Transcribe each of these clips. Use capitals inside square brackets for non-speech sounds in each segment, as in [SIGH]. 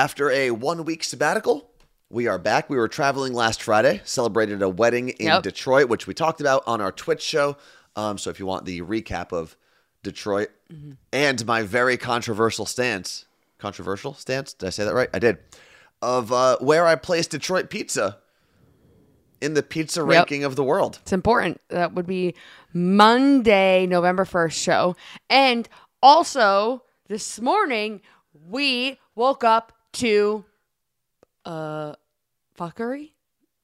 After a one week sabbatical, we are back. We were traveling last Friday, celebrated a wedding in Yep. Detroit, which we talked about on our Twitch show. Um, so if you want the recap of Detroit Mm-hmm. and my very controversial stance, controversial stance, did I say that right? I did. Of uh, where I placed Detroit pizza in the pizza ranking of the world. It's important. That would be Monday, November 1st show. And also, this morning, we woke up to uh fuckery.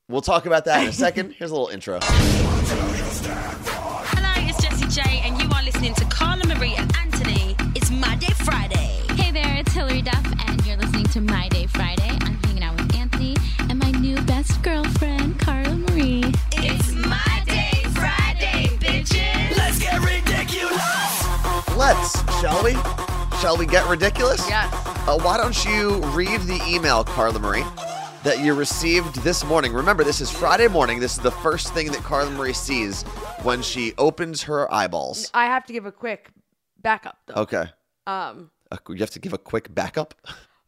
We'll talk about that in a second. Here's a little intro. Hello, it's Jessie J, and you are listening to Carla Marie and Anthony. It's My Day Friday. Hey there, it's Hilary Duff, and you're listening to My Day Friday. I'm hanging out with Anthony and my new best girlfriend, Carla Marie. It's My Day Friday, bitches. Let's get ridiculous. Let's, shall we? Shall we get ridiculous? Yes. Uh, why don't you read the email, Carla Marie, that you received this morning? Remember, this is Friday morning. This is the first thing that Carla Marie sees when she opens her eyeballs. I have to give a quick backup though. Okay. Um Uh, you have to give a quick backup.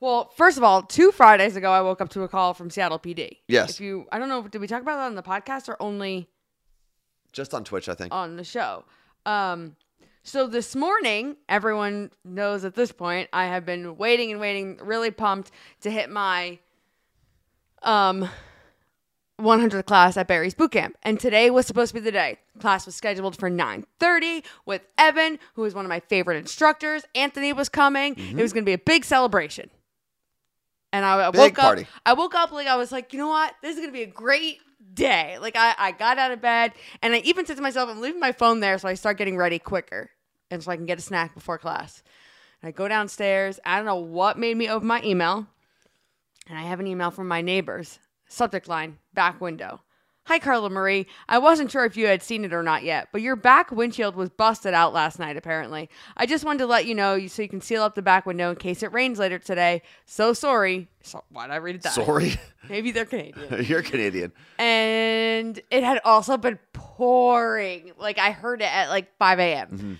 well, first of all, two Fridays ago I woke up to a call from Seattle PD. Yes. If you I don't know, did we talk about that on the podcast or only Just on Twitch, I think. on the show. Um, so this morning, everyone knows at this point, I have been waiting and waiting, really pumped to hit my um 100th class at Barry's boot camp. And today was supposed to be the day. Class was scheduled for 9:30 with Evan, who is one of my favorite instructors. Anthony was coming. It was going to be a big celebration. And I, I woke party. up. I woke up like I was like, you know what? This is gonna be a great day. Like I, I got out of bed and I even said to myself, I'm leaving my phone there so I start getting ready quicker. And so I can get a snack before class. And I go downstairs. I don't know what made me open my email. And I have an email from my neighbors. Subject line, back window. Hi, Carla Marie. I wasn't sure if you had seen it or not yet, but your back windshield was busted out last night, apparently. I just wanted to let you know so you can seal up the back window in case it rains later today. So sorry. So, why'd I read it that? Sorry. Maybe they're Canadian. [LAUGHS] You're Canadian. and it had also been pouring. Like, I heard it at like 5 a.m. Mm-hmm.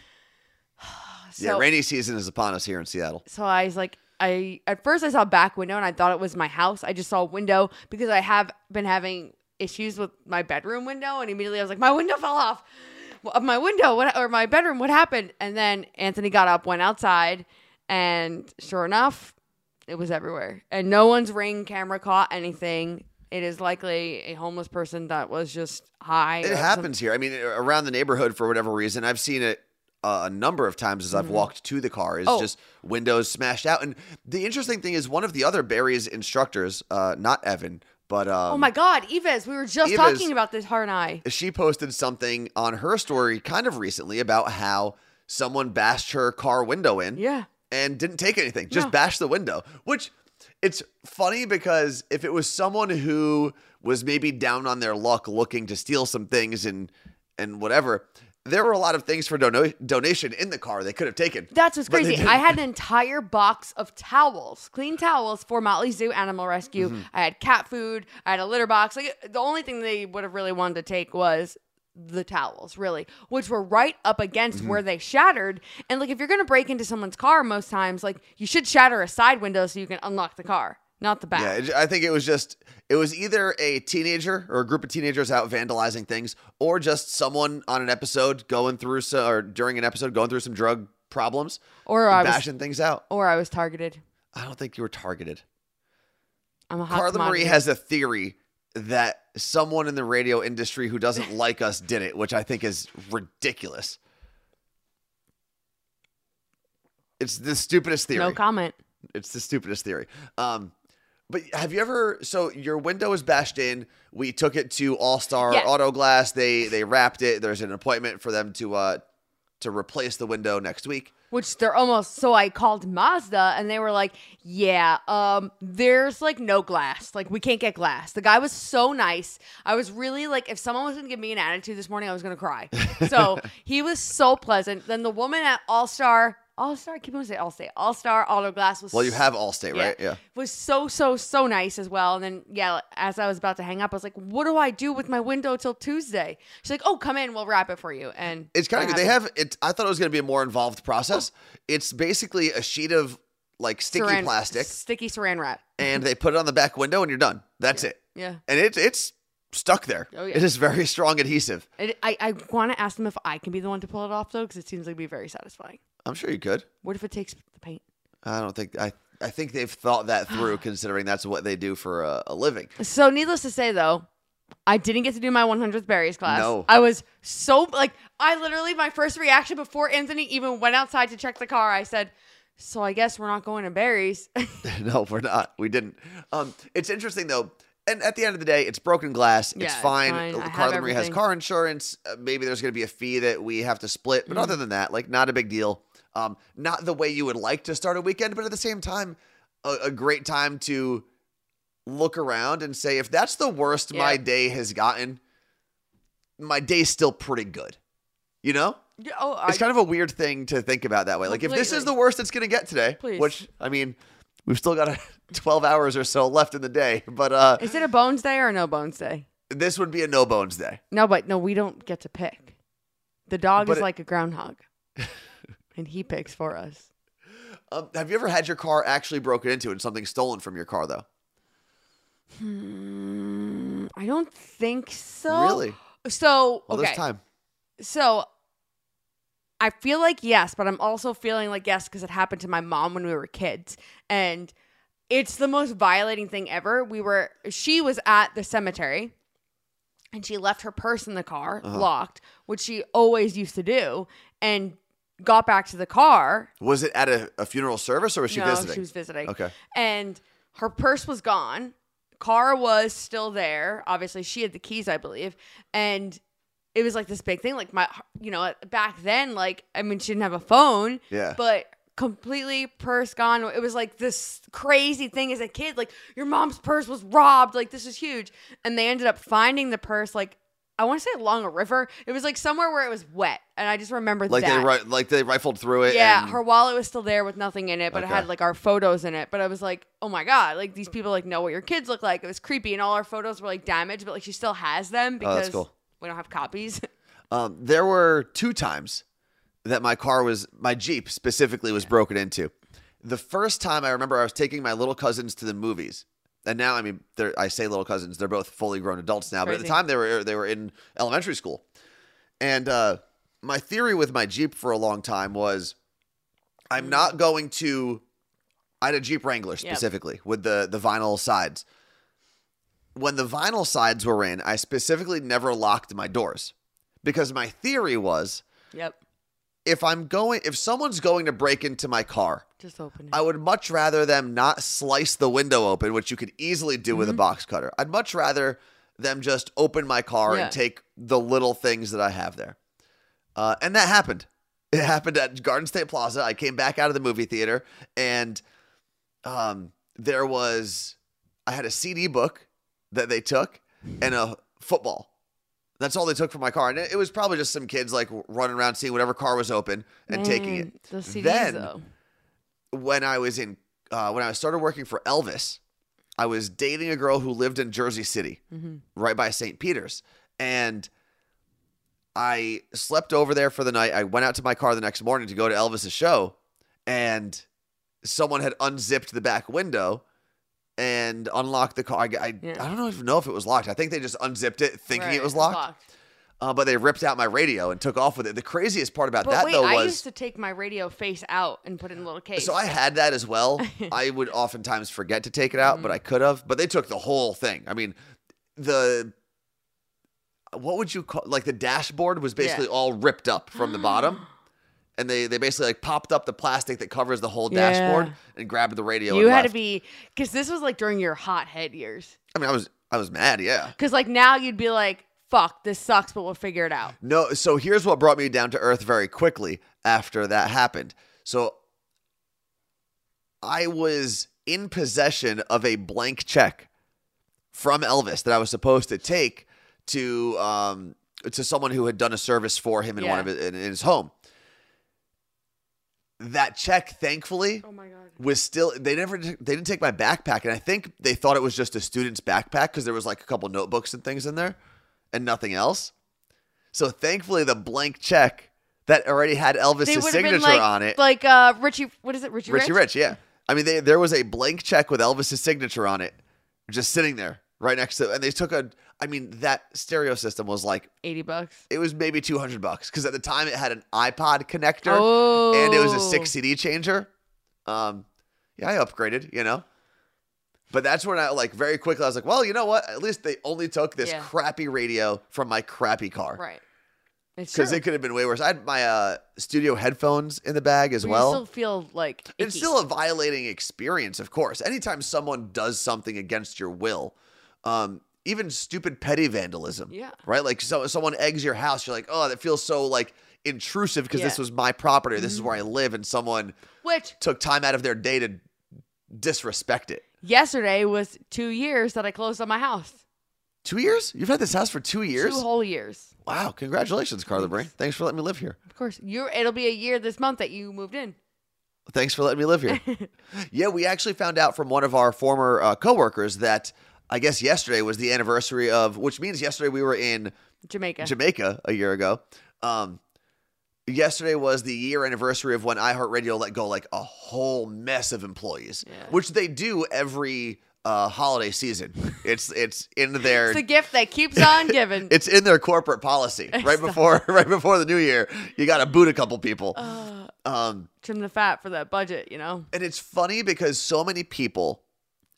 So, yeah, rainy season is upon us here in Seattle. so I was like, I at first I saw a back window and I thought it was my house. I just saw a window because I have been having issues with my bedroom window, and immediately I was like, my window fell off of my window, what or my bedroom. What happened? And then Anthony got up, went outside, and sure enough, it was everywhere. And no one's ring camera caught anything. It is likely a homeless person that was just high. It happens here. I mean, around the neighborhood for whatever reason, I've seen it a number of times as I've walked to the car. Is Oh. just windows smashed out. And the interesting thing is, one of the other Barry's instructors, uh, not Evan, but um, Oh my God, Yves! We were just talking about this, her and I. she posted something on her story kind of recently about how someone bashed her car window in Yeah. and didn't take anything, just No. bashed the window. Which it's funny because if it was someone who was maybe down on their luck looking to steal some things and and whatever, there were a lot of things for dono- donation in the car they could have taken. That's what's crazy. I had an entire box of towels, clean towels for Motley Zoo Animal Rescue. Mm-hmm. I had cat food. I had a litter box. Like the only thing they would have really wanted to take was the towels, really, which were right up against Mm-hmm. where they shattered. And like, if you're gonna break into someone's car, most times, like you should shatter a side window so you can unlock the car, not the back. Yeah, I think it was just it was either a teenager or a group of teenagers out vandalizing things, or just someone on an episode going through so, or during an episode going through some drug problems Or I was, bashing things out. or I was targeted. I don't think you were targeted. I'm a hot Carla commodity. Marie has a theory that someone in the radio industry who doesn't [LAUGHS] like us did it, which I think is ridiculous. It's the stupidest theory. no comment. It's the stupidest theory. Um, but have you ever? So your window is bashed in. We took it to All Star. Auto Glass. They they wrapped it. There's an appointment for them to uh to replace the window next week. which they're almost so I called Mazda and they were like, "Yeah, um there's like no glass. Like we can't get glass." The guy was so nice. I was really like if someone was going to give me an attitude this morning, I was going to cry. So, [LAUGHS] he was so pleasant. Then the woman at All-Star, I keep on saying All-Star. All-Star Auto Glass was Well, you have Allstate, right? Yeah. was so so so nice as well. And then yeah, as I was about to hang up, I was like, "What do I do with my window till Tuesday?" She's like, "Oh, come in, we'll wrap it for you." And It's kind of they happened. have it. I thought it was going to be a more involved process. Oh. It's basically a sheet of like sticky Saran- plastic, sticky saran wrap. and they put it on the back window, and you're done. That's it. Yeah. And it's it's stuck there. Oh, yeah. It is very strong adhesive. It, I I want to ask them if I can be the one to pull it off though, because it seems like it'd be very satisfying. I'm sure you could. What if it takes the paint? I don't think I. I think they've thought that through, [SIGHS] considering that's what they do for a, a living. So, needless to say, though, I didn't get to do my 100th Barry's class. No. I was so like, I literally my first reaction before Anthony even went outside to check the car, I said, "So I guess we're not going to Barry's." [LAUGHS] [LAUGHS] no, we're not. We didn't. Um, it's interesting though. And at the end of the day, it's broken glass. Yeah, it's it's fine. fine. I have Carla Marie has car insurance. Uh, maybe there's going to be a fee that we have to split. But Mm. other than that, like, not a big deal. Um, not the way you would like to start a weekend, but at the same time, a, a great time to look around and say, if that's the worst my day has gotten, my day's still pretty good. You know? Yeah, oh, I, It's kind of a weird thing to think about that way. Like, if this is the worst it's going to get today, Please. which, I mean, we've still got [LAUGHS] 12 hours or so left in the day, but uh, is it a bones day or a no bones day? this would be a no bones day. No, but no, we don't get to pick. The dog But is it- like a groundhog, [LAUGHS] and he picks for us. Um, have you ever had your car actually broken into and something stolen from your car, though? Mm, I don't think so. Really? So Well, okay. there's time. So I feel like yes, but I'm also feeling like yes because it happened to my mom when we were kids. And it's the most violating thing ever. We were she was at the cemetery and she left her purse in the car Uh-huh. locked, which she always used to do, and got back to the car. Was it at a, a funeral service or was she no, visiting? she was visiting. Okay. And her purse was gone. Car was still there. Obviously, she had the keys, I believe. And it was like this big thing. Like my, you know, back then, like I mean, she didn't have a phone. Yeah. But completely purse gone. It was like this crazy thing as a kid. Like your mom's purse was robbed. Like this is huge. And they ended up finding the purse. Like I want to say along a river. It was like somewhere where it was wet. And I just remember Like that. they ri- like they rifled through it. Yeah, and- her wallet was still there with nothing in it, but it had like our photos in it. But I was like, oh my god, like these people like know what your kids look like. It was creepy, and all our photos were like damaged, but like she still has them Oh, because that's cool. we don't have copies. [LAUGHS] Um, there were two times that my car was, my Jeep specifically, was broken into. The first time I remember I was taking my little cousins to the movies. And now, I mean, they're, I say little cousins, they're both fully grown adults now. But at the time, they were they were in elementary school. And uh, my theory with my Jeep for a long time was, I'm not going to. I had a Jeep Wrangler Yep. specifically with the the vinyl sides. When the vinyl sides were in, I specifically never locked my doors because my theory was yep, if I'm going if someone's going to break into my car, just open it. I would much rather them not slice the window open, which you could easily do Mm-hmm. with a box cutter. I'd much rather them just open my car Yeah. and take the little things that I have there. Uh, and that happened. It happened at Garden State Plaza. I came back out of the movie theater and um, there was, I had a CD book that they took and a football. That's all they took from my car. And it was probably just some kids like running around seeing whatever car was open and taking it. The CDs Then- though. When I was in uh, when I started working for Elvis, I was dating a girl who lived in Jersey City, right by St. Peter's, and I slept over there for the night. I went out to my car the next morning to go to Elvis's show, and someone had unzipped the back window and unlocked the car. I, I, Yeah. I don't even know if it was locked. I think they just unzipped it thinking Right, it was it's locked, Uh, but they ripped out my radio and took off with it. The craziest part about But that wait, though was I used to take my radio face out and put it in a little case. so I had that as well. [LAUGHS] I would oftentimes forget to take it out, Mm-hmm. but I could have. But they took the whole thing. I mean, the what would you call like the dashboard was basically Yeah. all ripped up from the bottom. [GASPS] And they, they basically like popped up the plastic that covers the whole Yeah. dashboard and grabbed the radio. you had to be because this was like during your hot head years. I mean, I was I was mad. Yeah. Because like now you'd be like, "Fuck, this sucks," but we'll figure it out. No, so here's what brought me down to earth very quickly after that happened. So I was in possession of a blank check from Elvis that I was supposed to take to um to someone who had done a service for him in one of his, in, in his home. That check, thankfully, Oh my god. was still they never they didn't take my backpack and i think they thought it was just a student's backpack because there was like a couple notebooks and things in there and nothing else so thankfully the blank check that already had elvis's signature like, on it like uh Richie. What is it, Richie? richie Rich? rich yeah I mean, they, there was a blank check with Elvis's signature on it, just sitting there right next to, and they took a. I mean, that stereo system was like 80 bucks. it was maybe two hundred bucks because at the time it had an iPod connector Oh. and it was a six CD changer. Um, yeah, I upgraded, you know. But that's when I like very quickly I was like, well, you know what? At least they only took this Yeah. crappy radio from my crappy car. Right. Because it could have been way worse. I had my uh, studio headphones in the bag as But well. still feel like it's still a violating experience, of course. Anytime someone does something against your will, um, even stupid petty vandalism, Yeah. right? Like so, someone eggs your house, you're like, oh, that feels so like intrusive because this Yeah. Mm-hmm. was my property, this is where I live, and someone Which took time out of their day to disrespect it. Yesterday was two years that I closed on my house. Two years? You've had this house for two years? Two whole years. wow! Congratulations, Carla Bray. Thanks for letting me live here. Of course, you. It'll be a year this month that you moved in. Thanks for letting me live here. [LAUGHS] yeah, we actually found out from one of our former uh, coworkers that I guess yesterday was the anniversary of, which means yesterday we were in Jamaica. Jamaica a year ago. Um, yesterday was the year anniversary of when iHeartRadio let go like a whole mess of employees, Yeah. which they do every uh, holiday season. [LAUGHS] It's it's in their it's a gift that keeps on [LAUGHS] giving. it's in their corporate policy. Right before [LAUGHS] right before the new year, you got to boot a couple people. Uh, Um, trim the fat for that budget, you know. and it's funny because so many people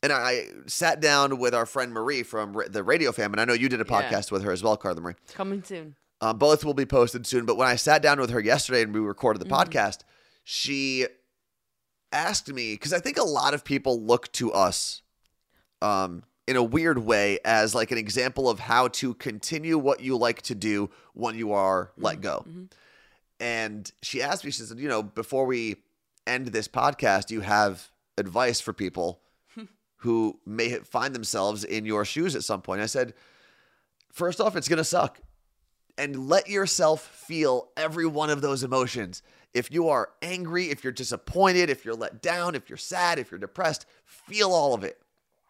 and I sat down with our friend Marie from the Radio Fam, and I know you did a Yeah. podcast with her as well, Carla Marie. Coming soon. Um, both will be posted soon. But when I sat down with her yesterday and we recorded the Mm-hmm. podcast, she asked me because I think a lot of people look to us um, in a weird way as like an example of how to continue what you like to do when you are let Mm-hmm. go. And she asked me, she said, you know, before we end this podcast, you have advice for people [LAUGHS] who may find themselves in your shoes at some point? I said, first off, it's going to suck and let yourself feel every one of those emotions. If you are angry, if you're disappointed, if you're let down, if you're sad, if you're depressed, feel all of it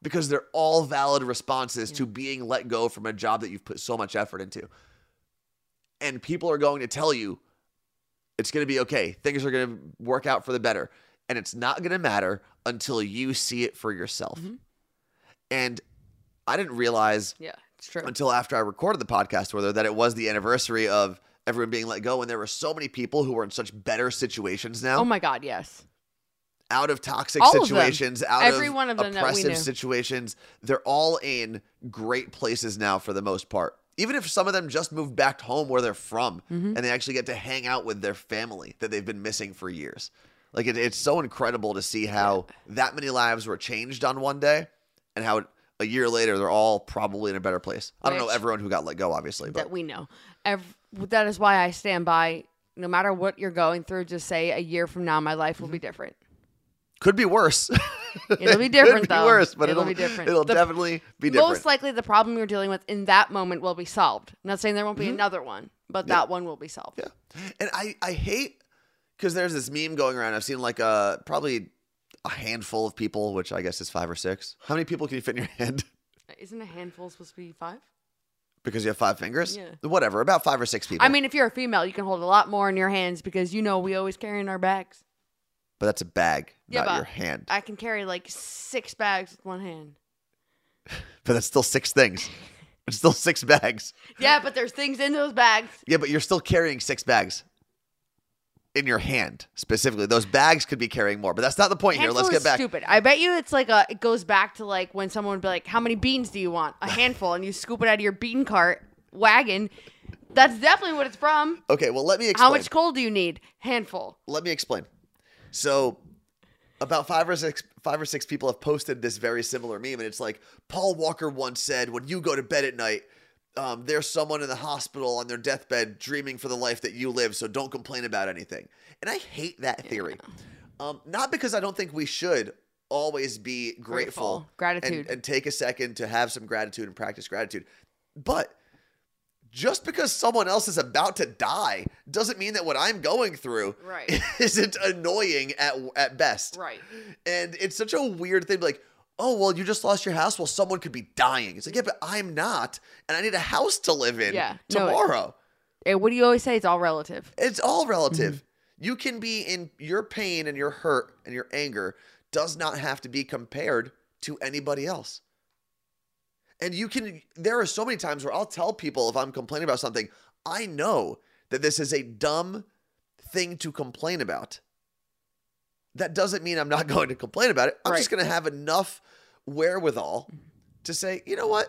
because they're all valid responses to being let go from a job that you've put so much effort into. And people are going to tell you it's going to be okay. Things are going to work out for the better. And it's not going to matter until you see it for yourself. Mm-hmm. And I didn't realize Yeah, it's true. until after I recorded the podcast with her that it was the anniversary of everyone being let go, and there were so many people who were in such better situations now, Oh my God, yes. out of toxic All of situations, out Every of one of them oppressive situations. They're all in great places now for the most part. Even if some of them just moved back home where they're from, Mm-hmm. and they actually get to hang out with their family that they've been missing for years. Like it, it's so incredible to see how that many lives were changed on one day, and how a year later they're all probably in a better place. I don't know everyone who got let go, obviously, but that we know. Ev- that is why I stand by. No matter what you're going through, just say a year from now, my life will be different. Could be worse. [LAUGHS] It'll be different, be though. worse, but It'll it'll, be different. It'll The- definitely be different. Most likely, the problem you're dealing with in that moment will be solved. I'm not saying there won't Mm-hmm. be another one, but that one will be solved. yeah. And I, I hate because there's this meme going around. I've seen like uh probably a handful of people, which I guess is five or six. How many people can you fit in your hand? Isn't a handful supposed to be five? because you have five fingers? Yeah. Whatever, about five or six people. I mean, if you're a female, you can hold a lot more in your hands because you know we always carry in our bags. but that's a bag, Yeah, not but your hand. I can carry like six bags with one hand. [LAUGHS] but that's still six things. [LAUGHS] It's still six bags. Yeah, but there's things in those bags. Yeah, but you're still carrying six bags in your hand specifically. Those bags could be carrying more, but that's not the point here. Let's get back. Stupid. I bet you it's like a. It goes back to like when someone would be like, "How many beans do you want?" A handful, and you scoop it out of your bean cart wagon. That's definitely what it's from. Okay, well let me explain. How much coal do you need? Handful. let me explain. So, about five or six, five or six people have posted this very similar meme, and it's like Paul Walker once said, "When you go to bed at night, um, there's someone in the hospital on their deathbed dreaming for the life that you live. So don't complain about anything." And I hate that theory, um, not because I don't think we should always be grateful, Grateful. Gratitude. and, and take a second to have some gratitude and practice gratitude, but just because someone else is about to die doesn't mean that what I'm going through Right. [LAUGHS] isn't annoying at at best. Right. And it's such a weird thing, like, oh well, you just lost your house. Well, someone could be dying. It's like, yeah, but I'm not, and I need a house to live in Yeah. No, it- tomorrow. Eh, what do you always say? It's all relative. it's all relative. Mm-hmm. You can be in your pain and your hurt and your anger does not have to be compared to anybody else. And you can, there are so many times where I'll tell people if I'm complaining about something, I know that this is a dumb thing to complain about. That doesn't mean I'm not [LAUGHS] going to complain about it. I'm just going to have enough wherewithal to say, you know what?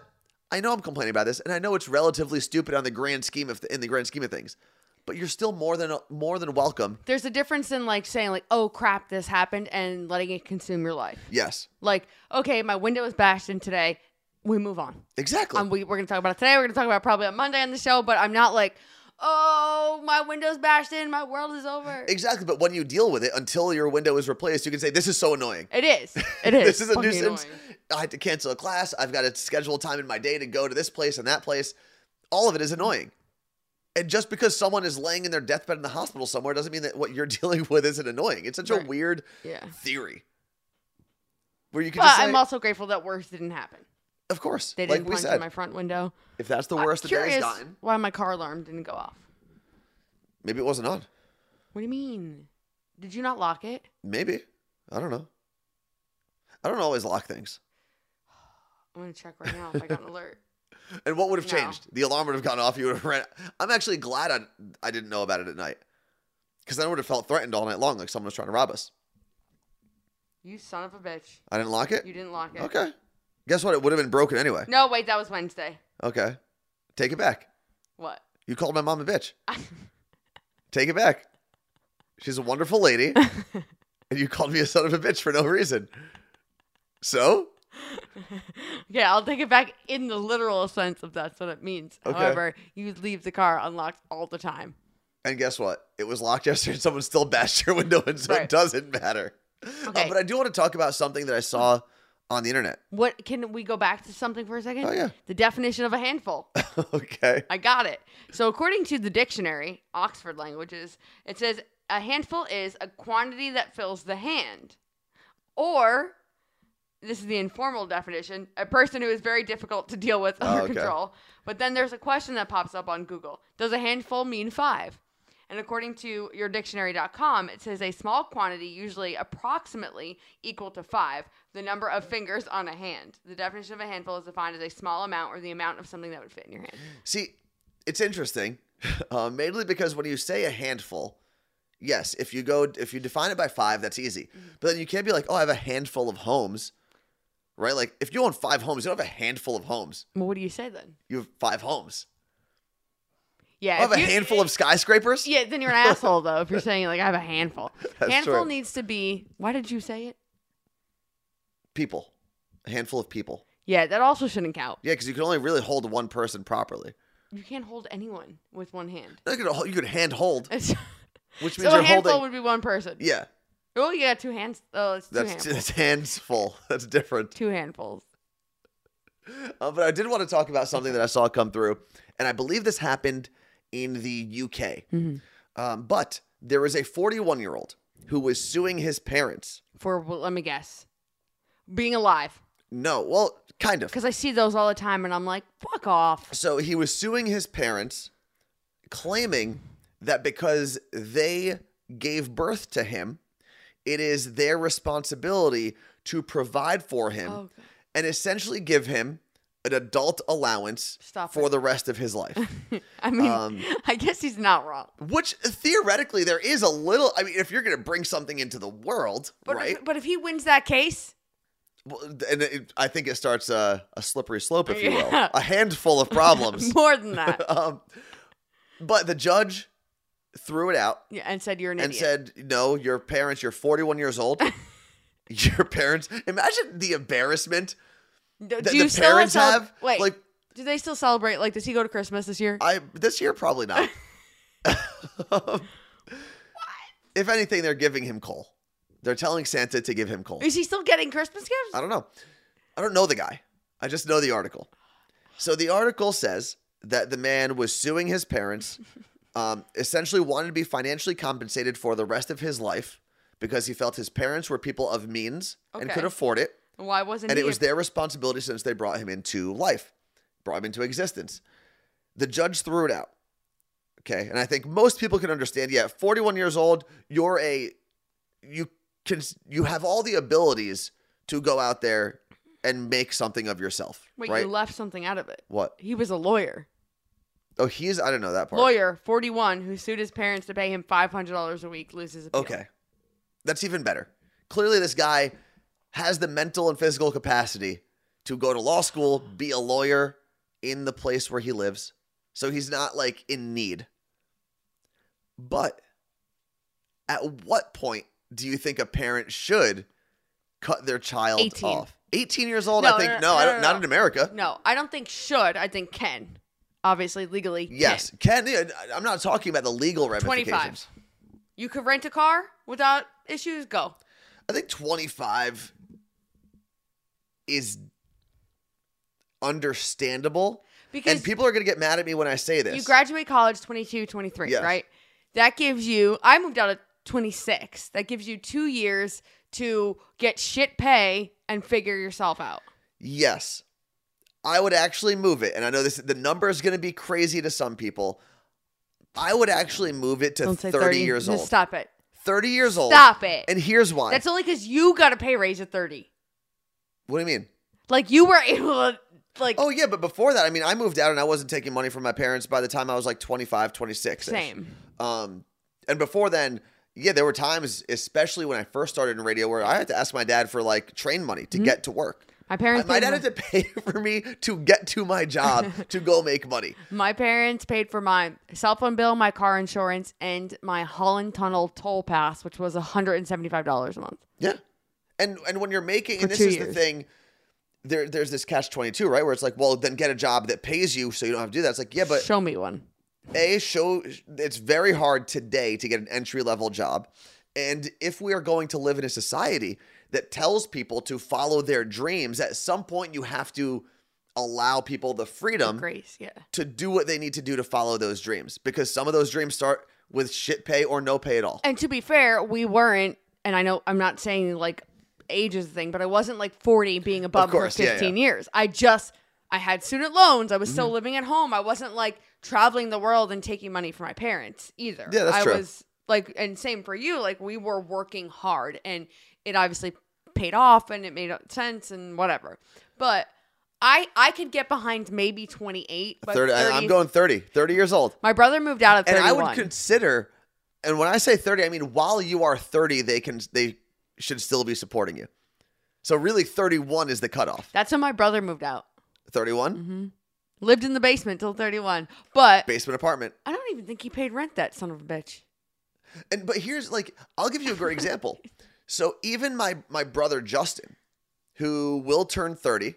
I know I'm complaining about this, and I know it's relatively stupid on the grand scheme of in the grand scheme of things, but you're still more than more than welcome. There's a difference in like saying like, "Oh crap, this happened," and letting it consume your life. Yes, Like, okay, my window was bashed in today. We move on. exactly. Um, we, we're gonna talk about it today. We're gonna talk about it probably on Monday on the show. But I'm not like, oh, my window's bashed in. My world is over. exactly. But when you deal with it until your window is replaced, you can say, "This is so annoying. It is. [LAUGHS] It is. this is a fucking nuisance. annoying. I had to cancel a class. I've got to schedule time in my day to go to this place and that place. All of it is annoying. And just because someone is laying in their deathbed in the hospital somewhere doesn't mean that what you're [LAUGHS] dealing with isn't annoying. It's such a weird Yeah. theory. Where you can But just say, I'm also grateful that worse didn't happen. Of course, They didn't we punch said, in my front window. if that's the I'm worst the day's gotten, why my car alarm didn't go off. maybe it wasn't on. What do you mean? Did you not lock it? Maybe. I don't know. I don't always lock things. [SIGHS] I'm gonna check right now if I got an alert. [LAUGHS] And what would have No. changed? The alarm would have gone off. You would have ran. I'm actually glad I, I didn't know about it at night. Because then I would have felt threatened all night long, like someone was trying to rob us. You son of a bitch. I didn't lock it? You didn't lock it. Okay. Guess what? It would have been broken anyway. No, wait, that was Wednesday. Okay. Take it back. What? You called my mom a bitch. [LAUGHS] Take it back. She's a wonderful lady. [LAUGHS] and you called me a son of a bitch for no reason. So? Yeah, I'll take it back in the literal sense of that's what it means. Okay. However, you leave the car unlocked all the time. And guess what? It was locked yesterday and someone still bashed your window and so it doesn't matter. Uh, Okay. but I do want to talk about something that I saw on the internet. What can we go back to something for a second? Oh, yeah. The definition of a handful. [LAUGHS] okay. I got it. So, according to the dictionary, Oxford Languages, it says a handful is a quantity that fills the hand. Or, this is the informal definition, a person who is very difficult to deal with Oh, okay. control. But then there's a question that pops up on Google Does a handful mean five? And according to yourdictionary.com, it says a small quantity, usually approximately equal to five, the number of fingers on a hand. The definition of a handful is defined as a small amount or the amount of something that would fit in your hand. See, it's interesting, [LAUGHS] uh, mainly because when you say a handful, yes, if you go, if you define it by five, that's easy. But then you can't be like, oh, I have a handful of homes, right? Like if you own five homes, you don't have a handful of homes. Well, what do you say then? You have five homes. Yeah, I have a you- handful of skyscrapers. Yeah, then you're an asshole though. If you're [LAUGHS] saying like I have a handful, [LAUGHS] That's handful true. needs to be. Why did you say it? People, a handful of people. Yeah, that also shouldn't count. Yeah, because you can only really hold one person properly. You can't hold anyone with one hand. You could, you could hand hold, [LAUGHS] which so means a you're handful holding. would be one person. yeah, Oh, you got two hands. Oh, it's two that's handfuls. that's hands full. That's different. Two handfuls. Uh, but I did want to talk about something that I saw come through, and I believe this happened in the UK. Um, but there is a 41 year old who was suing his parents. For well, let me guess, being alive. No, well, kind of. Because I see those all the time, and I'm like, fuck off. So he was suing his parents, claiming that because they gave birth to him, it is their responsibility to provide for him Oh, and essentially give him an adult allowance Stop for it. the rest of his life. [LAUGHS] I mean, Um, [LAUGHS] I guess he's not wrong. Which theoretically there is a little. I mean, if you're going to bring something into the world, But right? if, but if he wins that case, Well, and it, I think it starts a, a slippery slope, if you will, a handful of problems. [LAUGHS] more than that, um, but the judge threw it out yeah, and said you're an and idiot. said, "No, your parents. You're 41 years old. your parents. Imagine the embarrassment Do, do you the still parents cele- have. Wait, like do they still celebrate? Like, does he go to Christmas this year? I this year probably not. [LAUGHS] [LAUGHS] What? If anything, they're giving him coal. They're telling Santa to give him coal. Is he still getting Christmas gifts? I don't know. I don't know the guy. I just know the article. So the article says that the man was suing his parents, [LAUGHS] um, essentially wanted to be financially compensated for the rest of his life because he felt his parents were people of means and could afford it. Why wasn't And it was their responsibility since they brought him into life, brought him into existence. The judge threw it out. Okay. And I think most people can understand yeah, 41 years old, you're a, you can you have all the abilities to go out there and make something of yourself, Wait, right? you left something out of it. what? He was a lawyer. Oh, he's I don't know that part. Lawyer, 41, who sued his parents to pay him $500 a week, loses appeal. Okay. That's even better. Clearly, this guy has the mental and physical capacity to go to law school, be a lawyer in the place where he lives. So he's not like in need. But at what point do you think a parent should cut their child 18. off? 18 years old, No, I think. no, No, no, I don't, no, not in America. No, I don't think should. I think can. Obviously, legally. Yes. Can, I'm not talking about the legal ramifications. 25. ramifications. You could rent a car without issues. Go. I think 25 is understandable. Because and people are going to get mad at me when I say this. you graduate college 22, 23, Yes. right? That gives you, I moved out at 26. That gives you two years to get shit pay and figure yourself out. yes. I would actually move it. And I know this the number is going to be crazy to some people. I would actually move it to 30, 30 years Just old. Stop it. 30 years old. Stop it. And here's why. That's only because you got a pay raise at 30. What do you mean? Like you were able to, like, Oh yeah, but before that, I mean, I moved out and I wasn't taking money from my parents by the time I was like 25, 26. same. Um, and before then, yeah, there were times, especially when I first started in radio, where I had to ask my dad for like train money to get to work. My Mm-hmm. parents my dad my- had to pay [LAUGHS] for me to get to my job [LAUGHS] to go make money. My parents paid for my cell phone bill, my car insurance, and my Holland Tunnel toll pass, which was $175 a month. Yeah, and and when you're making, For and this is the thing. There, there's this catch twenty two, right? Where it's like, well, then get a job that pays you, so you don't have to do that. It's like, yeah, but Show me one. a show it's very hard today to get an entry level job and if we are going to live in a society that tells people to follow their dreams at some point you have to allow people the freedom Grace, yeah. to do what they need to do to follow those dreams because some of those dreams start with shit pay or no pay at all And to be fair, we weren't, and I know I'm not saying like age is the thing, but I wasn't like 40 being above for 15 yeah. years. I just, I had student loans. I was still Mm-hmm. living at home. I wasn't like traveling the world and taking money from my parents either. Yeah, that's I true. was like, and same for you. Like we were working hard and it obviously paid off and it made sense and whatever. But I, I could get behind maybe 28, but 30, I- 30 i'm going 30 30 years old My brother moved out at and 31. i would consider and when i say 30 i mean while you are 30 they can they should still be supporting you so really 31 is the cutoff That's when my brother moved out. 31 Mm-hmm. Lived in the basement till 31. But basement apartment I don't even think he paid rent, that son of a bitch. And but here's like I'll give you a great example. [LAUGHS] So even my my brother Justin, who will turn 30,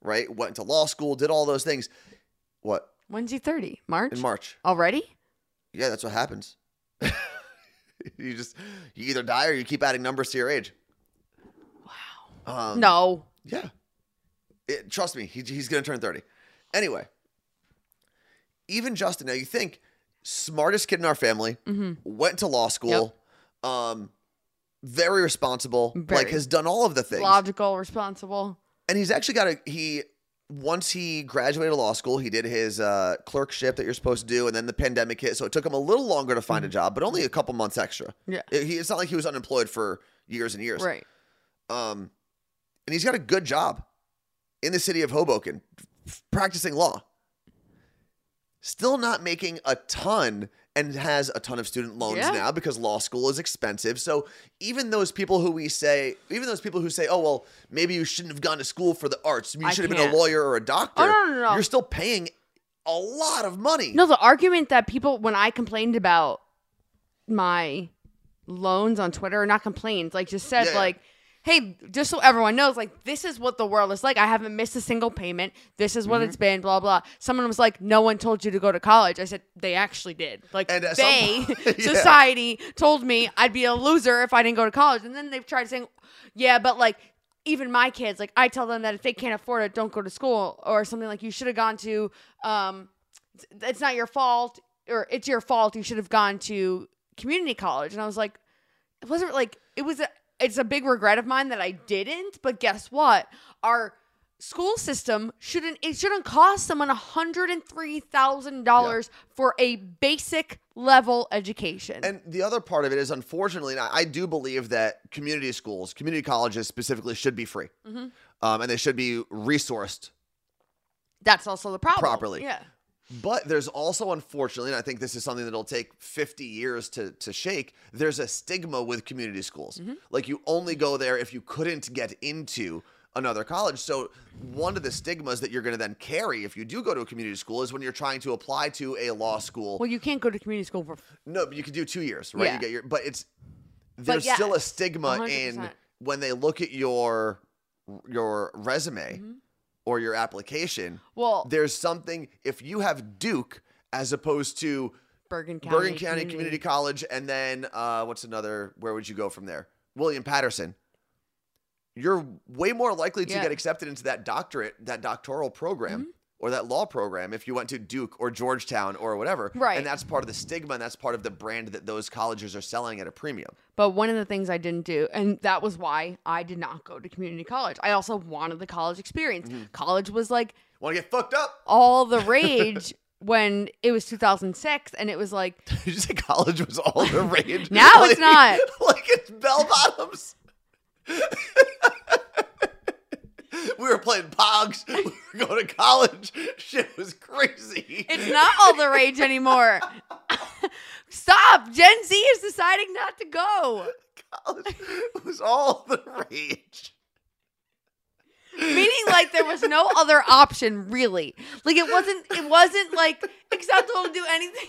right? Went to law school, did all those things. What? When's he 30? March? In March. Already? Yeah, that's what happens. [LAUGHS] you just you either die or you keep adding numbers to your age. Wow. Um, no. Yeah. It, trust me, he, he's going to turn 30. Anyway, even Justin, now you think smartest kid in our family, Mm-hmm. went to law school, um, very responsible, Very. like has done all of the things. Logical, responsible. And he's actually got a, he, once he graduated law school, he did his uh, clerkship that you're supposed to do, and then the pandemic hit. So it took him a little longer to find a job, but only a couple months extra. Mm-hmm. Yeah. It- he, it's not like he was unemployed for years and years. Right. Um, and he's got a good job in the city of Hoboken, f- practicing law. Still not making a ton and has a ton of student loans Yeah. now because law school is expensive. So even those people who we say, even those people who say, oh, well, maybe you shouldn't have gone to school for the arts. You I should have been a lawyer or a doctor. Oh, no, no, no. You're still paying a lot of money. No, the argument that people, when I complained about my loans on Twitter, or not complained, like just said, yeah. like, hey, just so everyone knows, like, this is what the world is like. I haven't missed a single payment. This is Mm-hmm. what it's been, blah, blah. Someone was like, no one told you to go to college. I said, they actually did. Like, And they, point- [LAUGHS] [LAUGHS] Yeah. society, told me I'd be a loser if I didn't go to college. And then they've tried saying, yeah, but like, even my kids, like, I tell them that if they can't afford it, don't go to school or something like you should have gone to, um, it's not your fault or it's your fault you should have gone to community college and i was like it wasn't like it was a it's a big regret of mine that i didn't but guess what our school system shouldn't it shouldn't cost someone $103,000 for a basic level education. And the other part of it is, unfortunately, I, I do believe that community schools, community colleges specifically, should be free, Mm-hmm. um, and they should be resourced That's also the problem. properly. Yeah. But there's also, unfortunately, and I think this is something that'll take 50 years to, to shake, there's a stigma with community schools. Mm-hmm. Like you only go there if you couldn't get into another college. So one of the stigmas that you're going to then carry if you do go to a community school is when you're trying to apply to a law school. Well, you can't go to community school for no, but you can do two years, right? Yeah. You get your, but it's there's still a stigma in 100%. when they look at your your resume or your application. Well- there's something if you have Duke as opposed to Bergen County. Bergen County Community College, and then uh, what's another? Where would you go from there? William Paterson. You're way more likely to Yeah. get accepted into that doctorate, that doctoral program, Mm-hmm. Or that law program if you went to Duke or Georgetown or whatever. Right. And that's part of the stigma, and that's part of the brand that those colleges are selling at a premium. But one of the things I didn't do, and that was why I did not go to community college. I also wanted the college experience. Mm-hmm. College was like Want to get fucked up? all the [LAUGHS] rage when it was 2006, and it was like, [LAUGHS] Did you say college was all the [LAUGHS] rage? Now it's not. Like it's bell bottoms. [LAUGHS] we were playing pogs. [LAUGHS] We were going to college. [LAUGHS] Shit was crazy. it's not all the rage anymore. Stop. Gen Z is deciding not to go. college was all the rage. Meaning like there was no other option really. Like it wasn't it wasn't like acceptable to do anything.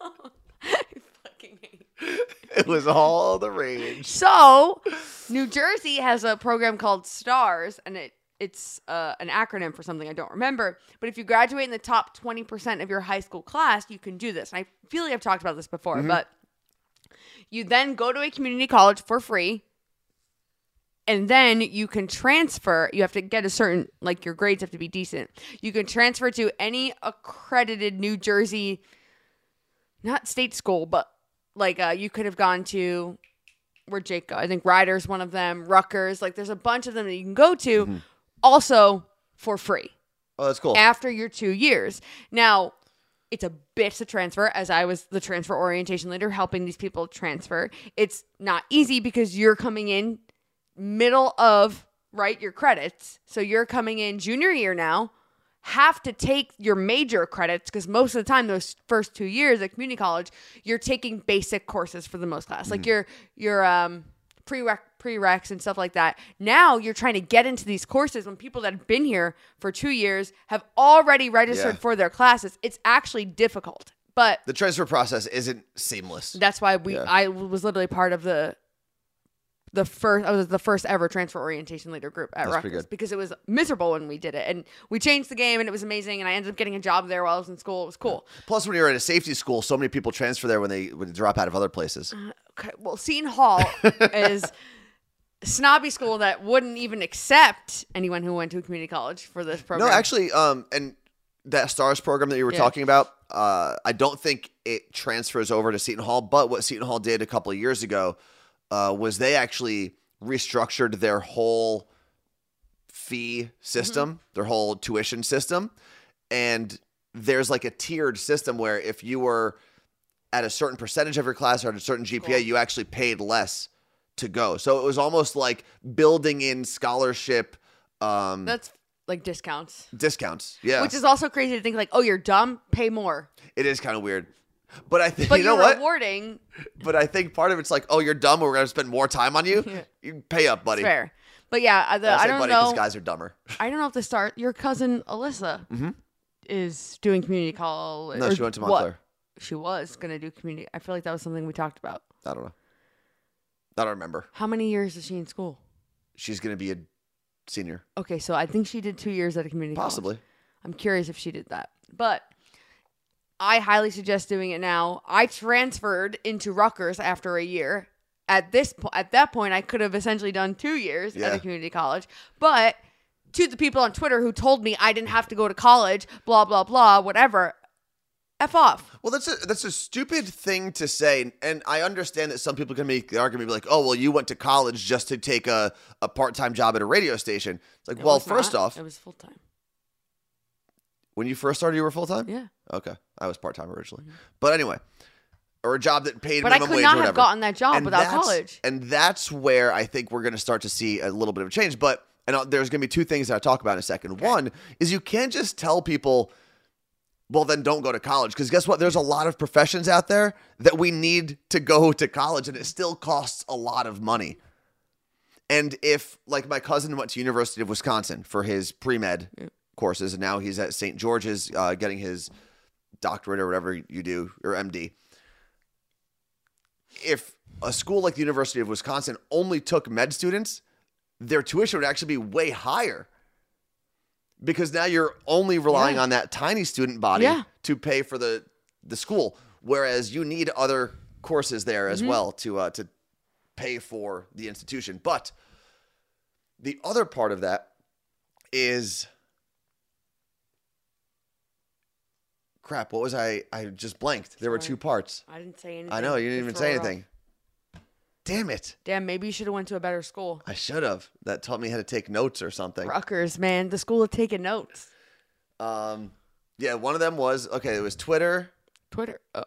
I fucking hate [LAUGHS] It was all the rage. So, New Jersey has a program called STARS, and it it's uh, an acronym for something I don't remember. But if you graduate in the top twenty percent of your high school class, you can do this. And I feel like I've talked about this before, but you then go to a community college for free. And then you can transfer. You have to get a certain, like your grades have to be decent. You can transfer to any accredited New Jersey, not state school, but like uh, you could have gone to where Jake go. I think Rider's one of them. Rutgers, like there's a bunch of them that you can go to, also for free Oh, that's cool. after your two years. Now, it's a bitch to transfer, as I was the transfer orientation leader helping these people transfer. It's not easy because you're coming in middle of right your credits, so you're coming in junior year now. Have to take your major credits because most of the time, those first two years at community college, you're taking basic courses for the most class, like your your um prereq prereqs and stuff like that. Now you're trying to get into these courses when people that have been here for two years have already registered Yeah. for their classes. It's actually difficult, but the transfer process isn't seamless. that's why we Yeah. I was literally part of the the first I was the first ever transfer orientation leader group at That's Rutgers because it was miserable when we did it and we changed the game and it was amazing and I ended up getting a job there while I was in school. It was cool. Plus, when you're at a safety school, so many people transfer there when they when they drop out of other places. Okay, well, Seton Hall [LAUGHS] is a snobby school that wouldn't even accept anyone who went to a community college for this program. No, actually, um, and that stars program that you were Yeah. talking about, uh, I don't think it transfers over to Seton Hall. But what Seton Hall did a couple of years ago uh, was they actually restructured their whole fee system, Mm-hmm. their whole tuition system, and there's like a tiered system where if you were at a certain percentage of your class or at a certain GPA, Cool. you actually paid less to go. So it was almost like building in scholarship um, That's like discounts. discounts. Yeah, Which is also crazy to think like, oh, you're dumb, pay more. it is kind of weird. But I think But you know what? rewarding. But I think part of it's like, oh, you're dumb. We're gonna spend more time on you. [LAUGHS] You pay up, buddy. Fair. But yeah, the, I'll I don't buddy know. because guys are dumber. [LAUGHS] I don't know if the start. Your cousin Alyssa is doing community college. Mm-hmm. No, she went to what? She was gonna do community. I feel like that was something we talked about. I don't know. I don't remember. How many years is she in school? She's gonna be a senior, Okay, so I think she did two years at a community college. possibly. I'm curious if she did that. But I highly suggest doing it now. I transferred into Rutgers after a year. At this po- at that point, I could have essentially done two years at a community college. But to the people on Twitter who told me I didn't have to go to college, blah blah blah, whatever. F off. Well, that's a that's a stupid thing to say, and I understand that some people can make the argument, be like, "Oh, well, you went to college just to take a, a part time job at a radio station." It's like, It well, first not. off, it was full time. When you first started, you were full time. Yeah. Okay, I was part time originally, mm-hmm. but anyway, or a job that paid But I minimum could wage not have gotten that job without college. and that's where I think we're going to start to see a little bit of a change. But and I'll- there's going to be two things that I talk about in a second. One is you can't just tell people, well, then don't go to college because guess what? There's a lot of professions out there that we need to go to college, and it still costs a lot of money. And if, like, my cousin went to University of Wisconsin for his pre med courses, and now he's at St. George's uh, getting his doctorate or whatever you do or MD. If a school like the University of Wisconsin only took med students, their tuition would actually be way higher because now you're only relying Yeah. on that tiny student body Yeah. to pay for the the school, whereas you need other courses there Mm-hmm. as well to uh, to pay for the institution. But the other part of that is crap. What was I? I just blanked. There were two parts. I didn't say anything. I know you didn't even say off. anything. Damn it! Damn, maybe you should have went to a better school. I should have. That taught me how to take notes or something. Rutgers, man, the school of taking notes. Um, yeah, one of them was okay. It was Twitter. Twitter. Oh,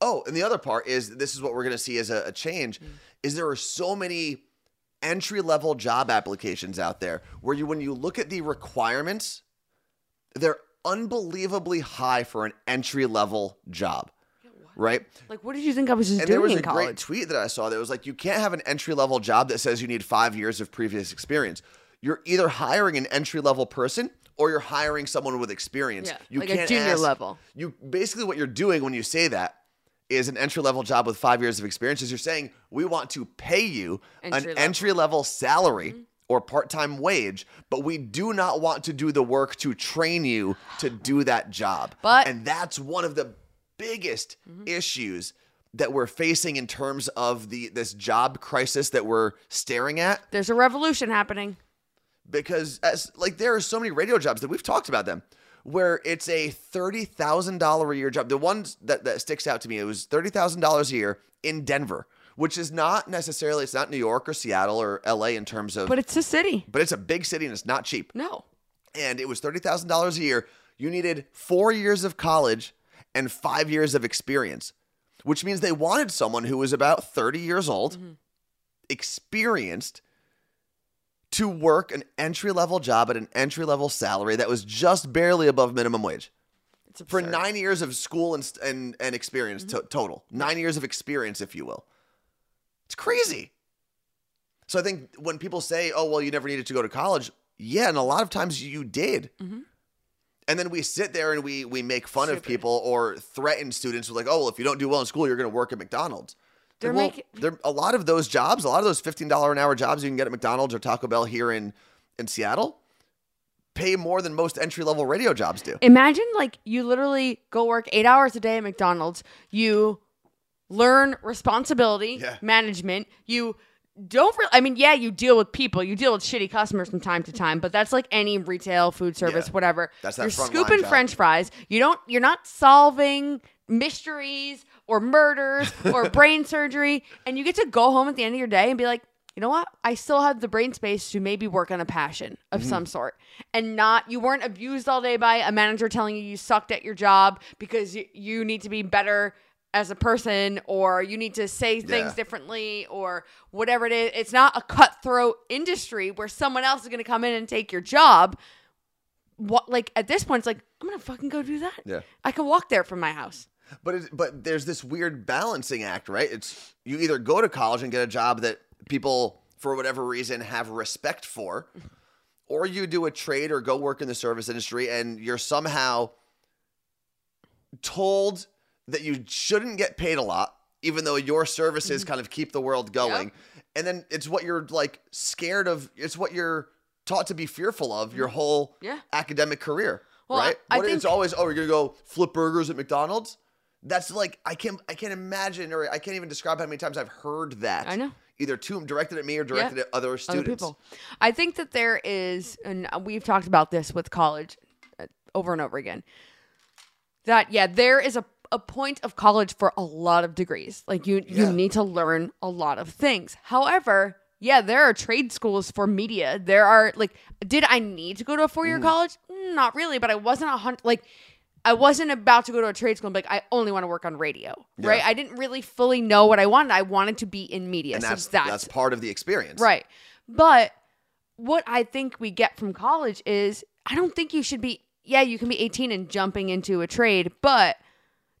Oh, and the other part is this is what we're going to see as a, a change is there are so many entry level job applications out there where you when you look at the requirements, they're unbelievably high for an entry level job. Right? like what did you think I was just And there doing was in a college? great tweet that I saw that was like, you can't have an entry level job that says you need five years of previous experience. You're either hiring an entry level person or you're hiring someone with experience. Yeah, you like can't junior ask- level. You basically what you're doing when you say that is an entry level job with five years of experience is you're saying we want to pay you Entry an level. entry level salary mm-hmm. Or part time wage, but we do not want to do the work to train you to do that job. But- and that's one of the biggest mm-hmm. issues that we're facing in terms of the this job crisis that we're staring at There's a revolution happening. because as like there are so many radio jobs that we've talked about them where it's a thirty thousand dollar a year job. The ones that, that sticks out to me it was thirty thousand dollars a year in Denver, which is not necessarily it's not New York or Seattle or LA in terms of But it's a city. but it's a big city and it's not cheap. No. And it was thirty thousand dollars a year. You needed four years of college and five years of experience, which means they wanted someone who was about thirty years old, mm-hmm. experienced, to work an entry level job at an entry level salary that was just barely above minimum wage for nine years of school and and, and experience mm-hmm. to- total. Nine years of experience, if you will. It's crazy. So I think when people say, "Oh, well, you never needed to go to college," yeah, and a lot of times you did. Mm-hmm. And then we sit there and we we make fun of people or threaten students with like, "Oh, well, if you don't do well in school, you're going to work at McDonald's." They're well, making- there a lot of those jobs, a lot of those fifteen dollar an hour jobs you can get at McDonald's or Taco Bell here in in Seattle, pay more than most entry level radio jobs do. Imagine like you literally go work eight hours a day at McDonald's. You learn responsibility, Yeah. management. You don't really, I mean, yeah, you deal with people. You deal with shitty customers from time to time, but that's like any retail, food service, Yeah. whatever. That's that You're scooping french fries. You don't, you're not solving mysteries or murders [LAUGHS] or brain surgery. And you get to go home at the end of your day and be like, you know what? I still have the brain space to maybe work on a passion of Mm-hmm. some sort and not, you weren't abused all day by a manager telling you you sucked at your job because you, you need to be better as a person or you need to say things Yeah. differently or whatever it is. It's not a cutthroat industry where someone else is going to come in and take your job. What, like at this point, it's like, I'm going to fucking go do that. Yeah. I can walk there from my house. But it, but there's this weird balancing act, right? It's you either go to college and get a job that people for whatever reason have respect for, [LAUGHS] or you do a trade or go work in the service industry and you're somehow told that you shouldn't get paid a lot, even though your services kind of keep the world going. And then it's what you're like scared of. It's what you're taught to be fearful of your whole Yeah. academic career, Well, right? I What- it's think- always, oh, you're gonna go flip burgers at McDonald's. That's like I can't I can't imagine or I can't even describe how many times I've heard that. I know. Either to directed at me or directed at other other students. people. I think that there is, and we've talked about this with college uh, over and over again. that yeah, there is a a point of college for a lot of degrees. Like you Yeah. you need to learn a lot of things. However, yeah, there are trade schools for media. There are like did I need to go to a Mm. four-year college? Not really, but I wasn't a hundred like I wasn't about to go to a trade school and be like, I only want to work on radio. Right? I didn't really fully know what I wanted. I wanted to be in media. and so that's that's, that's part of the experience. Right. But what I think we get from college is I don't think you should be yeah, you can be 18 and jumping into a trade, but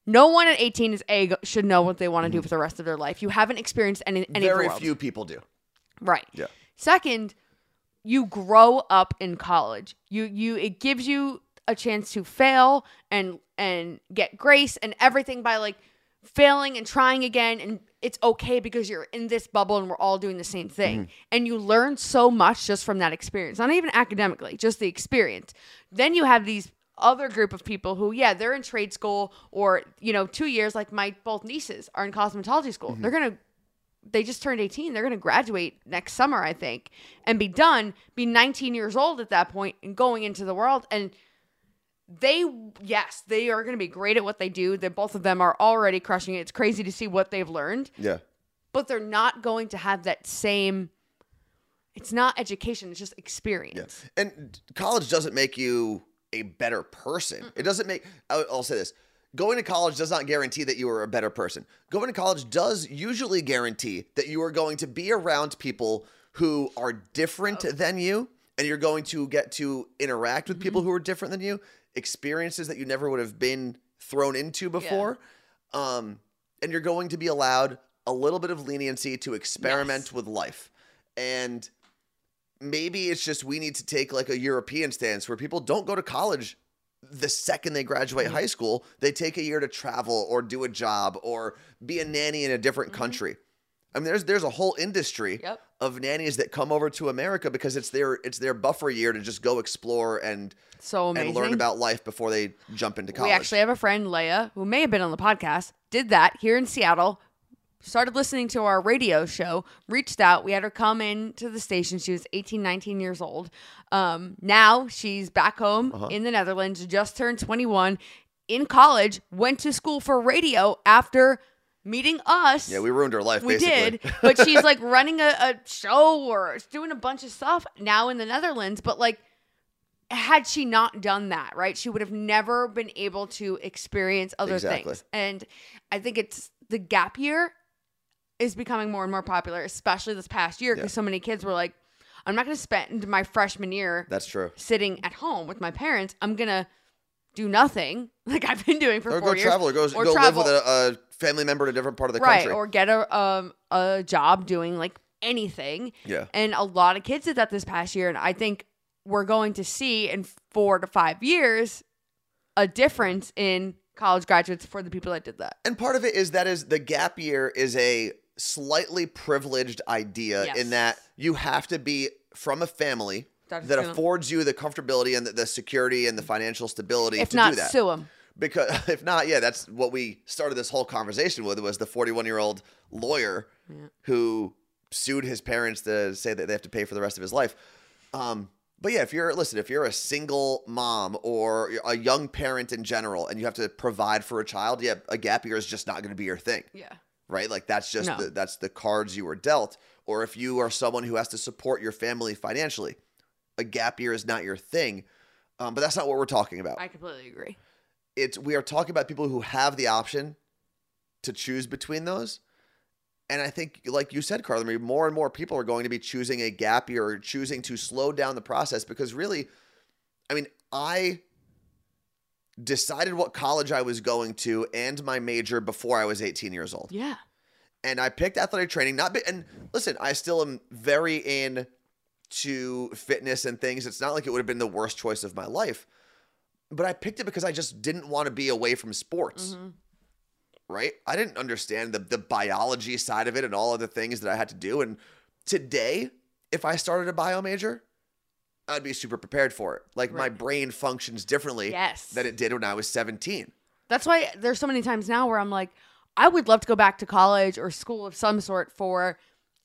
no one at 18 is a should know what they want to do for the rest of their life. You haven't experienced any any of the Mm-hmm. Very world. few people do. Right. Yeah. Second, you grow up in college. You you it gives you a chance to fail and and get grace and everything by like failing and trying again and it's okay because you're in this bubble and we're all doing the same thing. And you learn so much just from that experience. Not even academically, just the experience. Then you have these other group of people who yeah, they're in trade school or you know, 2 years like my both nieces are in cosmetology school. Mm-hmm. They're going to they just turned 18. They're going to graduate next summer, I think, and be done, be 19 years old at that point and going into the world. And they, yes, they are going to be great at what they do. That both of them are already crushing it. It's crazy to see what they've learned, Yeah. but they're not going to have that same. It's not education, it's just experience. And college doesn't make you a better person. It doesn't make, I'll, I'll say this going to college does not guarantee that you are a better person. Going to college does usually guarantee that you are going to be around people who are different than you and you're going to get to interact with people who are different than you, experiences that you never would have been thrown into before. Um, and you're going to be allowed a little bit of leniency to experiment Yes. with life. And maybe it's just we need to take like a European stance where people don't go to college the second they graduate Mm-hmm. high school. They take a year to travel or do a job or be a nanny in a different country. I mean, there's there's a whole industry Mm-hmm. Yep. of nannies that come over to America because it's their it's their buffer year to just go explore and So amazing. and learn about life before they jump into college. We actually have a friend, Leia, who may have been on the podcast, did that here in Seattle. Started listening to our radio show, reached out. We had her come in to the station. She was 18, 19 years old. Um, now she's back home Uh-huh. in the Netherlands, just turned 21, in college, went to school for radio after meeting us. yeah, we ruined her life. We basically. did, [LAUGHS] but she's [LAUGHS] like running a, a show or doing a bunch of stuff now in the Netherlands. But like, had she not done that, right, she would have never been able to experience other Exactly. things. And I think it's the gap year is becoming more and more popular, especially this past year, because Yeah. so many kids were like, I'm not going to spend my freshman year That's true. sitting at home with my parents. I'm going to do nothing [LAUGHS] like I've been doing for Or four go years. travel or go, go live with a, a family member in a different part of the right country. or get a um a job doing like anything Yeah. and a lot of kids did that this past year and i think we're going to see in four to five years a difference in college graduates for the people that did that And part of it is that is the gap year is a slightly privileged idea Yes. in that you have to be from a family that affords you the comfortability and the, the security and the financial stability if to not do that. sue them because [LAUGHS] if not, yeah, that's what we started this whole conversation with was the 41 year old lawyer who sued his parents to say that they have to pay for the rest of his life. Um, but yeah, if you're listen, if you're a single mom or a young parent in general, and you have to provide for a child, yeah, a gap year is just not going to be your thing yeah right? Like that's just No. the, that's the cards you were dealt. Or if you are someone who has to support your family financially, a gap year is not your thing. Um, but that's not what we're talking about. i completely agree It's we are talking about people who have the option to choose between those. And I think, like you said, Carla, more and more people are going to be choosing a gap year or choosing to slow down the process because really, I mean, I decided what college I was going to and my major before I was 18 years old yeah and I picked athletic training. Not be, and listen, I still am very in to fitness and things. It's not like it would have been the worst choice of my life, but I picked it because I just didn't want to be away from sports. Mm-hmm. Right? I didn't understand the the biology side of it and all of the things that I had to do. And today, if I started a bio major, I'd be super prepared for it. Like my brain functions differently Yes. than it did when I was 17. That's why there's so many times now where I'm like, I would love to go back to college or school of some sort for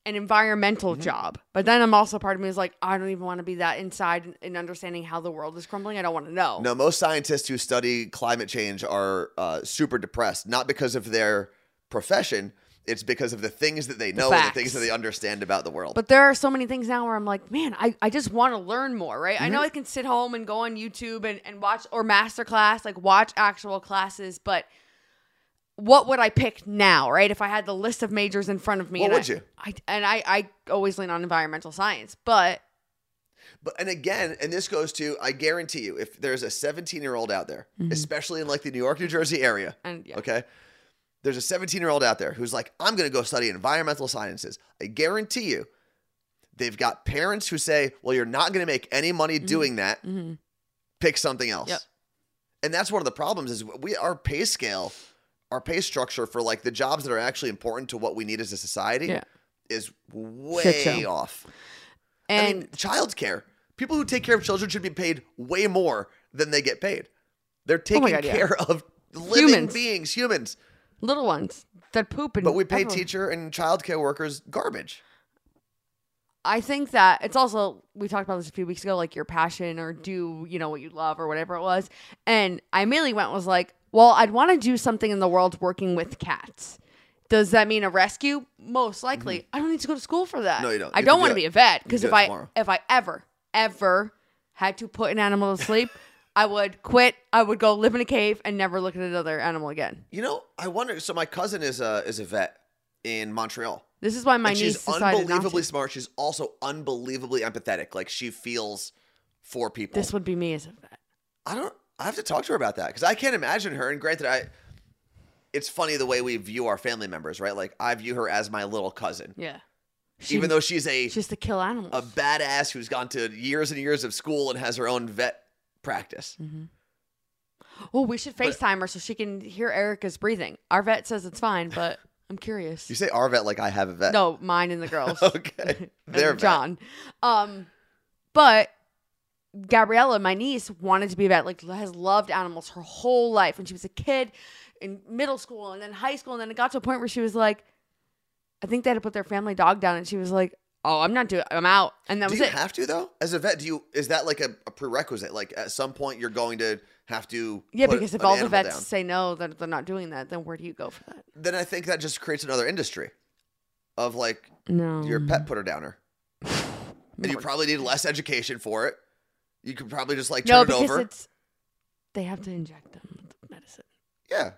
an environmental Mm-hmm. job. But then I'm also part of me is like, I don't even want to be that inside in understanding how the world is crumbling. I don't want to know. No, most scientists who study climate change are uh, super depressed, not because of their profession. It's because of the things that they know and the things that they understand about the world. But there are so many things now where I'm like, man, I, I just want to learn more, right? I Mm-hmm. know I can sit home and go on YouTube and, and watch or masterclass, like watch actual classes, but what would I pick now, right? If I had the list of majors in front of me. What and would I, you? I, and I, I always lean on environmental science, but But and again, and this goes to I guarantee you, if there's a 17 year old out there, especially in like the New York, New Jersey area, Mm-hmm. And, yeah. okay, there's a 17 year old out there who's like, I'm going to go study environmental sciences. I guarantee you, they've got parents who say, Well, you're not going to make any money doing that. Pick something else. Mm-hmm. Yep. And that's one of the problems is we our pay scale, our pay structure for like the jobs that are actually important to what we need as a society Yeah. is [LAUGHS] way off. and I mean, childcare. People who take care of children should be paid way more than they get paid. They're taking Oh God, yeah. care of living Humans. beings, humans. Little ones that poop and But we pay everyone- teacher and childcare workers garbage. I think that it's also we talked about this a few weeks ago, like your passion or do you know what you love or whatever it was. And I mainly went was like, well, I'd want to do something in the world working with cats. Does that mean a rescue? Most likely. I don't need to go to school for that. Mm-hmm. No, you don't. I You don't want to be a vet because if I tomorrow. if I ever ever had to put an animal to sleep, I would quit. I would go live in a cave and never look at another animal again. You know, I wonder. So my cousin is a is a vet in Montreal. This is why my and niece she's decided unbelievably smart. She's also unbelievably empathetic. Like she feels for people. This would be me as a vet. I don't. I have to talk to her about that because I can't imagine her. And granted, I. It's funny the way we view our family members, right? Like I view her as my little cousin, Yeah. She, even though she's a she's to kill animals. a badass who's gone to years and years of school and has her own vet practice. Mm-hmm. Oh, we should FaceTime her so she can hear Erica's breathing. Our vet says it's fine, [LAUGHS] but I'm curious. You say our vet like I have a vet. No, mine and the girls. [LAUGHS] Okay. [LAUGHS] Vet. John. Um, but Gabriella, my niece, wanted to be a vet. Like, has loved animals her whole life, when she was a kid in middle school and then high school, and then it got to a point where she was like, I think they had to put their family dog down, and she was like, "Oh, I'm not doing. I'm out." And that Do was you it. have to though? As a vet, do you is that like a, a prerequisite? Like at some point you're going to have to yeah, because if all the vets down. say no, that they're not doing that, then where do you go for that? then I think that just creates another industry of like No, your pet putter downer. [SIGHS] and you probably need less education for it. You could probably just like turn no, it because over. it's they have to inject them with medicine. Yeah.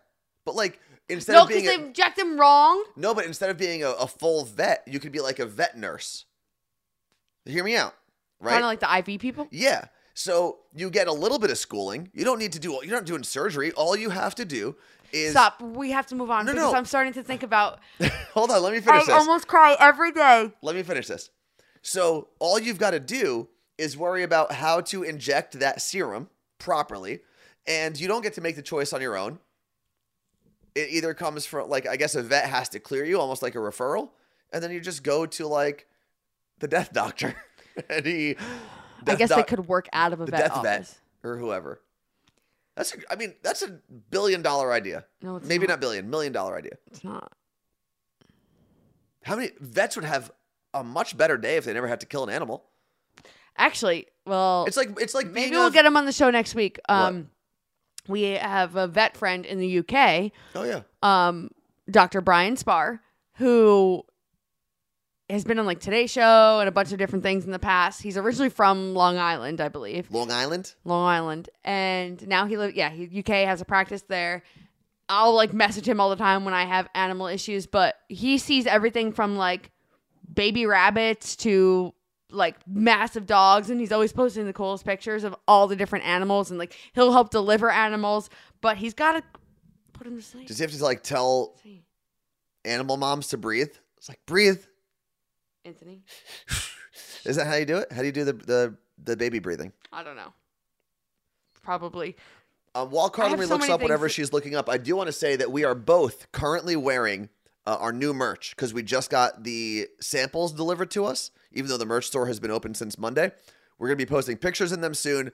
But like instead No, of being because they inject them wrong. No, but instead of being a, a full vet, you could be like a vet nurse. Hear me out, right? Kind of like the IV people. yeah. So you get a little bit of schooling. You don't need to do. You're not doing surgery. All you have to do is Stop. We have to move on No, because no. I'm starting to think about. [LAUGHS] hold on. Let me finish I this. almost cry every day. Let me finish this. So all you've got to do is worry about how to inject that serum properly, and you don't get to make the choice on your own. It either comes from like I guess a vet has to clear you, almost like a referral, and then you just go to like the death doctor, [LAUGHS] and he. I guess they doc- could work out of a vet death office. vet or whoever. That's a, I mean that's a billion dollar idea. No, it's Maybe not. not billion, million dollar idea. It's not. How many vets would have a much better day if they never had to kill an animal? Actually, well, It's like it's like maybe we'll a- get him on the show next week. Um, we have a vet friend in the UK, Oh yeah. um, Dr. Brian Spar, who has been on like Today Show and a bunch of different things in the past. He's originally from Long Island, I believe. Long Island. Long Island, and now he lives. Yeah, he, UK has a practice there. I'll like message him all the time when I have animal issues, but he sees everything from like baby rabbits to like massive dogs, and he's always posting the coolest pictures of all the different animals, and like he'll help deliver animals, but he's got to put him to sleep. Does he have to like tell animal moms to breathe? It's like breathe. Anthony, [LAUGHS] Is that how you do it? How do you do the the, the baby breathing? I don't know. Probably. Um, while Carla Marie so looks up whatever things- she's looking up, I do want to say that we are both currently wearing uh, our new merch because we just got the samples delivered to us. Even though the merch store has been open since Monday, we're gonna be posting pictures in them soon.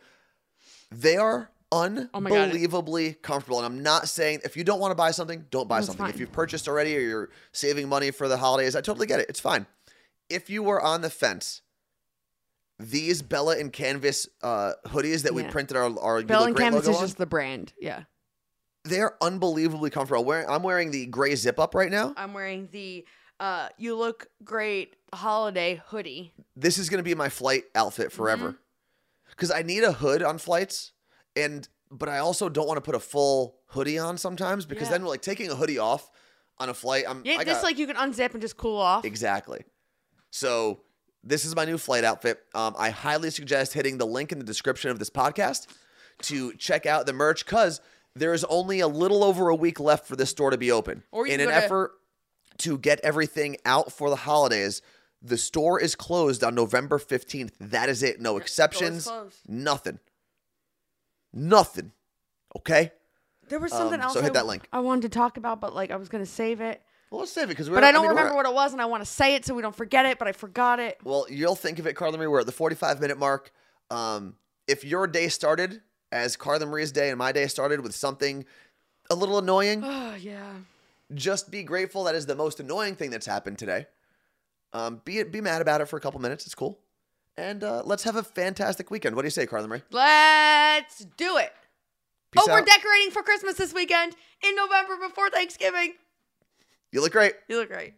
They are Oh unbelievably comfortable, and I'm not saying if you don't want to buy something, don't buy That's something. If you've purchased already or you're saving money for the holidays, I totally get it. It's fine. if you were on the fence, these Bella and Canvas uh, hoodies that we printed our our You Bell Look and Canvas is on, just the brand. Yeah. They're unbelievably comfortable. Wearing, I'm wearing the gray zip up right now. I'm wearing the uh you look great holiday hoodie. This is going to be my flight outfit forever. Mm-hmm. Because I need a hood on flights, and but I also don't want to put a full hoodie on sometimes because Yeah. then like taking a hoodie off on a flight. I'm Yeah, I just got- like you can unzip and just cool off. Exactly. So this is my new flight outfit. Um, I highly suggest hitting the link in the description of this podcast to check out the merch because there is only a little over a week left for this store to be open. In an effort to get everything out for the holidays, the store is closed on November 15th. That is it. No exceptions. Nothing. Nothing. Okay? There was something Um, else so hit I, that link. I wanted to talk about, but like I was gonna save it. Well, let's save it because we're But I don't mean, remember what it was and I want to say it so we don't forget it, but I forgot it. Well, you'll think of it, Carla Marie. We're at the 45 minute mark. Um, if your day started as Carla Marie's day and my day started with something a little annoying, [SIGHS] Oh yeah. just be grateful that is the most annoying thing that's happened today. Um, be be mad about it for a couple minutes. It's cool. And uh, let's have a fantastic weekend. What do you say, Carla Marie? Let's do it. Peace oh, we're decorating for Christmas this weekend in November before Thanksgiving. you look great. You look great.